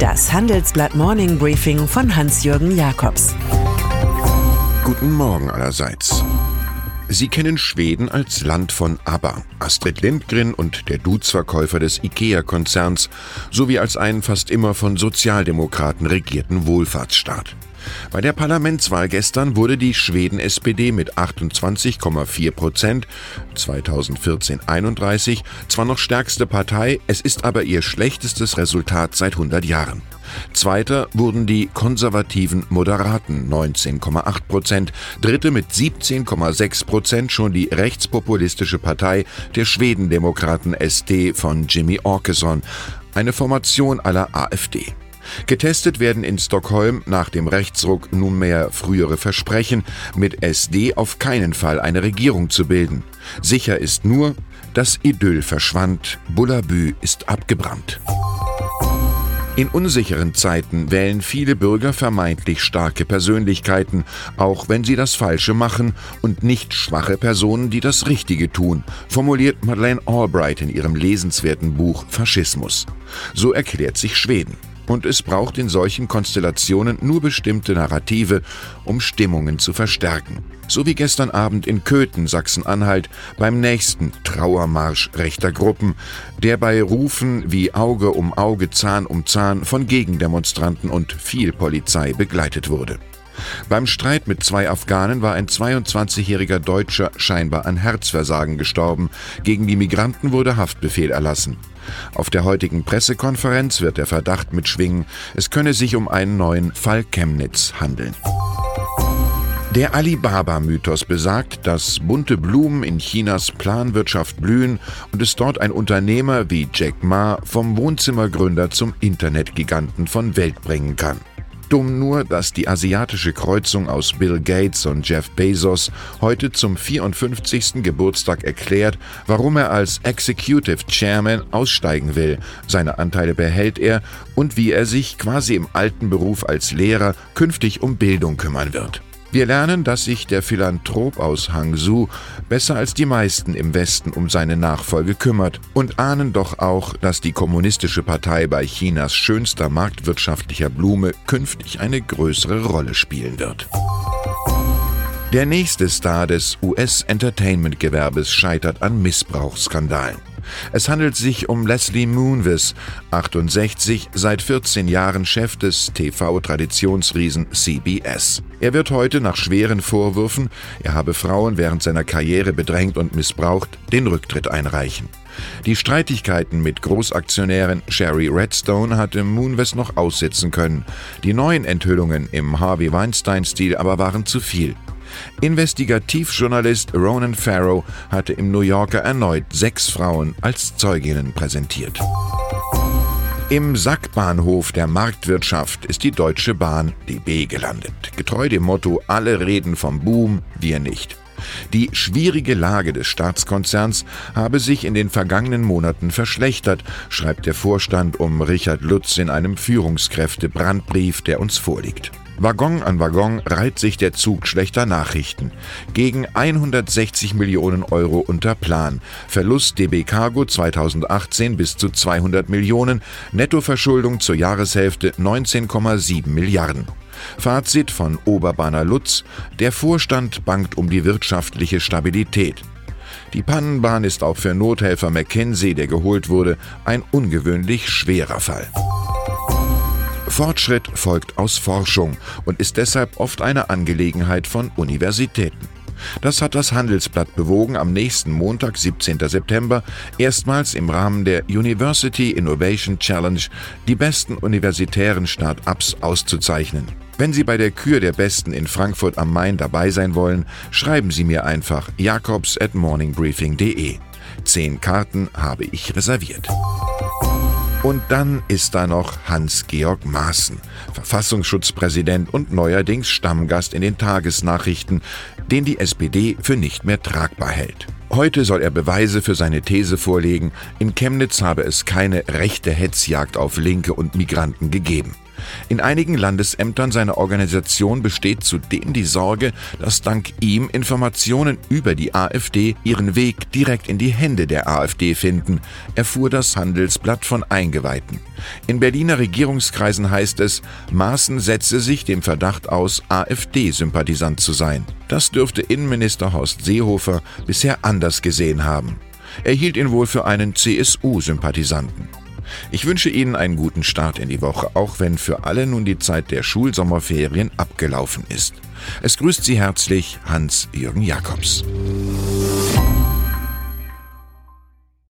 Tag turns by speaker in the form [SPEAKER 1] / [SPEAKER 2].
[SPEAKER 1] Das Handelsblatt Morning Briefing von Hans-Jürgen Jakobs.
[SPEAKER 2] Guten Morgen allerseits. Sie kennen Schweden als Land von ABBA, Astrid Lindgren und der Dutzverkäufer des IKEA-Konzerns sowie als einen fast immer von Sozialdemokraten regierten Wohlfahrtsstaat. Bei der Parlamentswahl gestern wurde die Schweden-SPD mit 28,4 Prozent 2014-31 zwar noch stärkste Partei, es ist aber ihr schlechtestes Resultat seit 100 Jahren. Zweiter wurden die konservativen Moderaten 19,8 Prozent, dritte mit 17,6 Prozent schon die rechtspopulistische Partei der Schwedendemokraten SD von Jimmy Åkesson, eine Formation aller AfD. Getestet werden in Stockholm nach dem Rechtsruck nunmehr frühere Versprechen, mit SD auf keinen Fall eine Regierung zu bilden. Sicher ist nur, das Idyll verschwand, Bullabü ist abgebrannt. In unsicheren Zeiten wählen viele Bürger vermeintlich starke Persönlichkeiten, auch wenn sie das Falsche machen, und nicht schwache Personen, die das Richtige tun, formuliert Madeleine Albright in ihrem lesenswerten Buch Faschismus. So erklärt sich Schweden und es braucht in solchen Konstellationen nur bestimmte Narrative, um Stimmungen zu verstärken. So wie gestern Abend in Köthen, Sachsen-Anhalt, beim nächsten Trauermarsch rechter Gruppen, der bei Rufen wie Auge um Auge, Zahn um Zahn von Gegendemonstranten und viel Polizei begleitet wurde. Beim Streit mit zwei Afghanen war ein 22-jähriger Deutscher scheinbar an Herzversagen gestorben. Gegen die Migranten wurde Haftbefehl erlassen. Auf der heutigen Pressekonferenz wird der Verdacht mitschwingen, es könne sich um einen neuen Fall Chemnitz handeln. Der Alibaba-Mythos besagt, dass bunte Blumen in Chinas Planwirtschaft blühen und es dort ein Unternehmer wie Jack Ma vom Wohnzimmergründer zum Internetgiganten von Welt bringen kann. Dumm nur, dass die asiatische Kreuzung aus Bill Gates und Jeff Bezos heute zum 54. Geburtstag erklärt, warum er als Executive Chairman aussteigen will, seine Anteile behält er und wie er sich quasi im alten Beruf als Lehrer künftig um Bildung kümmern wird. Wir lernen, dass sich der Philanthrop aus Hangzhou besser als die meisten im Westen um seine Nachfolge kümmert und ahnen doch auch, dass die Kommunistische Partei bei Chinas schönster marktwirtschaftlicher Blume künftig eine größere Rolle spielen wird. Der nächste Star des US-Entertainment-Gewerbes scheitert an Missbrauchsskandalen. Es handelt sich um Leslie Moonves, 68, seit 14 Jahren Chef des TV-Traditionsriesen CBS. Er wird heute nach schweren Vorwürfen, er habe Frauen während seiner Karriere bedrängt und missbraucht, den Rücktritt einreichen. Die Streitigkeiten mit Großaktionärin Sherry Redstone hatte Moonves noch aussitzen können. Die neuen Enthüllungen im Harvey Weinstein-Stil aber waren zu viel. Investigativjournalist Ronan Farrow hatte im New Yorker erneut sechs Frauen als Zeuginnen präsentiert. Im Sackbahnhof der Marktwirtschaft ist die Deutsche Bahn DB gelandet. Getreu dem Motto Alle reden vom Boom, wir nicht. Die schwierige Lage des Staatskonzerns habe sich in den vergangenen Monaten verschlechtert, schreibt der Vorstand um Richard Lutz in einem Führungskräfte-Brandbrief, der uns vorliegt. Waggon an Waggon reiht sich der Zug schlechter Nachrichten. Gegen 160 Millionen Euro unter Plan. Verlust DB Cargo 2018 bis zu 200 Millionen. Nettoverschuldung zur Jahreshälfte 19,7 Milliarden. Fazit von Oberbahner Lutz: Der Vorstand bangt um die wirtschaftliche Stabilität. Die Pannenbahn ist auch für Nothelfer McKenzie, der geholt wurde, ein ungewöhnlich schwerer Fall. Fortschritt folgt aus Forschung und ist deshalb oft eine Angelegenheit von Universitäten. Das hat das Handelsblatt bewogen, am nächsten Montag, 17. September, erstmals im Rahmen der University Innovation Challenge die besten universitären Start-ups auszuzeichnen. Wenn Sie bei der Kür der Besten in Frankfurt am Main dabei sein wollen, schreiben Sie mir einfach jakobs at morningbriefing.de. Zehn Karten habe ich reserviert. Und dann ist da noch Hans-Georg Maaßen, Verfassungsschutzpräsident und neuerdings Stammgast in den Tagesnachrichten, den die SPD für nicht mehr tragbar hält. Heute soll er Beweise für seine These vorlegen, in Chemnitz habe es keine rechte Hetzjagd auf Linke und Migranten gegeben. In einigen Landesämtern seiner Organisation besteht zudem die Sorge, dass dank ihm Informationen über die AfD ihren Weg direkt in die Hände der AfD finden, erfuhr das Handelsblatt von Eingeweihten. In Berliner Regierungskreisen heißt es, Maaßen setze sich dem Verdacht aus, AfD-Sympathisant zu sein. Das dürfte Innenminister Horst Seehofer bisher anders gesehen haben. Er hielt ihn wohl für einen CSU-Sympathisanten. Ich wünsche Ihnen einen guten Start in die Woche, auch wenn für alle nun die Zeit der Schulsommerferien abgelaufen ist. Es grüßt Sie herzlich Hans-Jürgen Jakobs.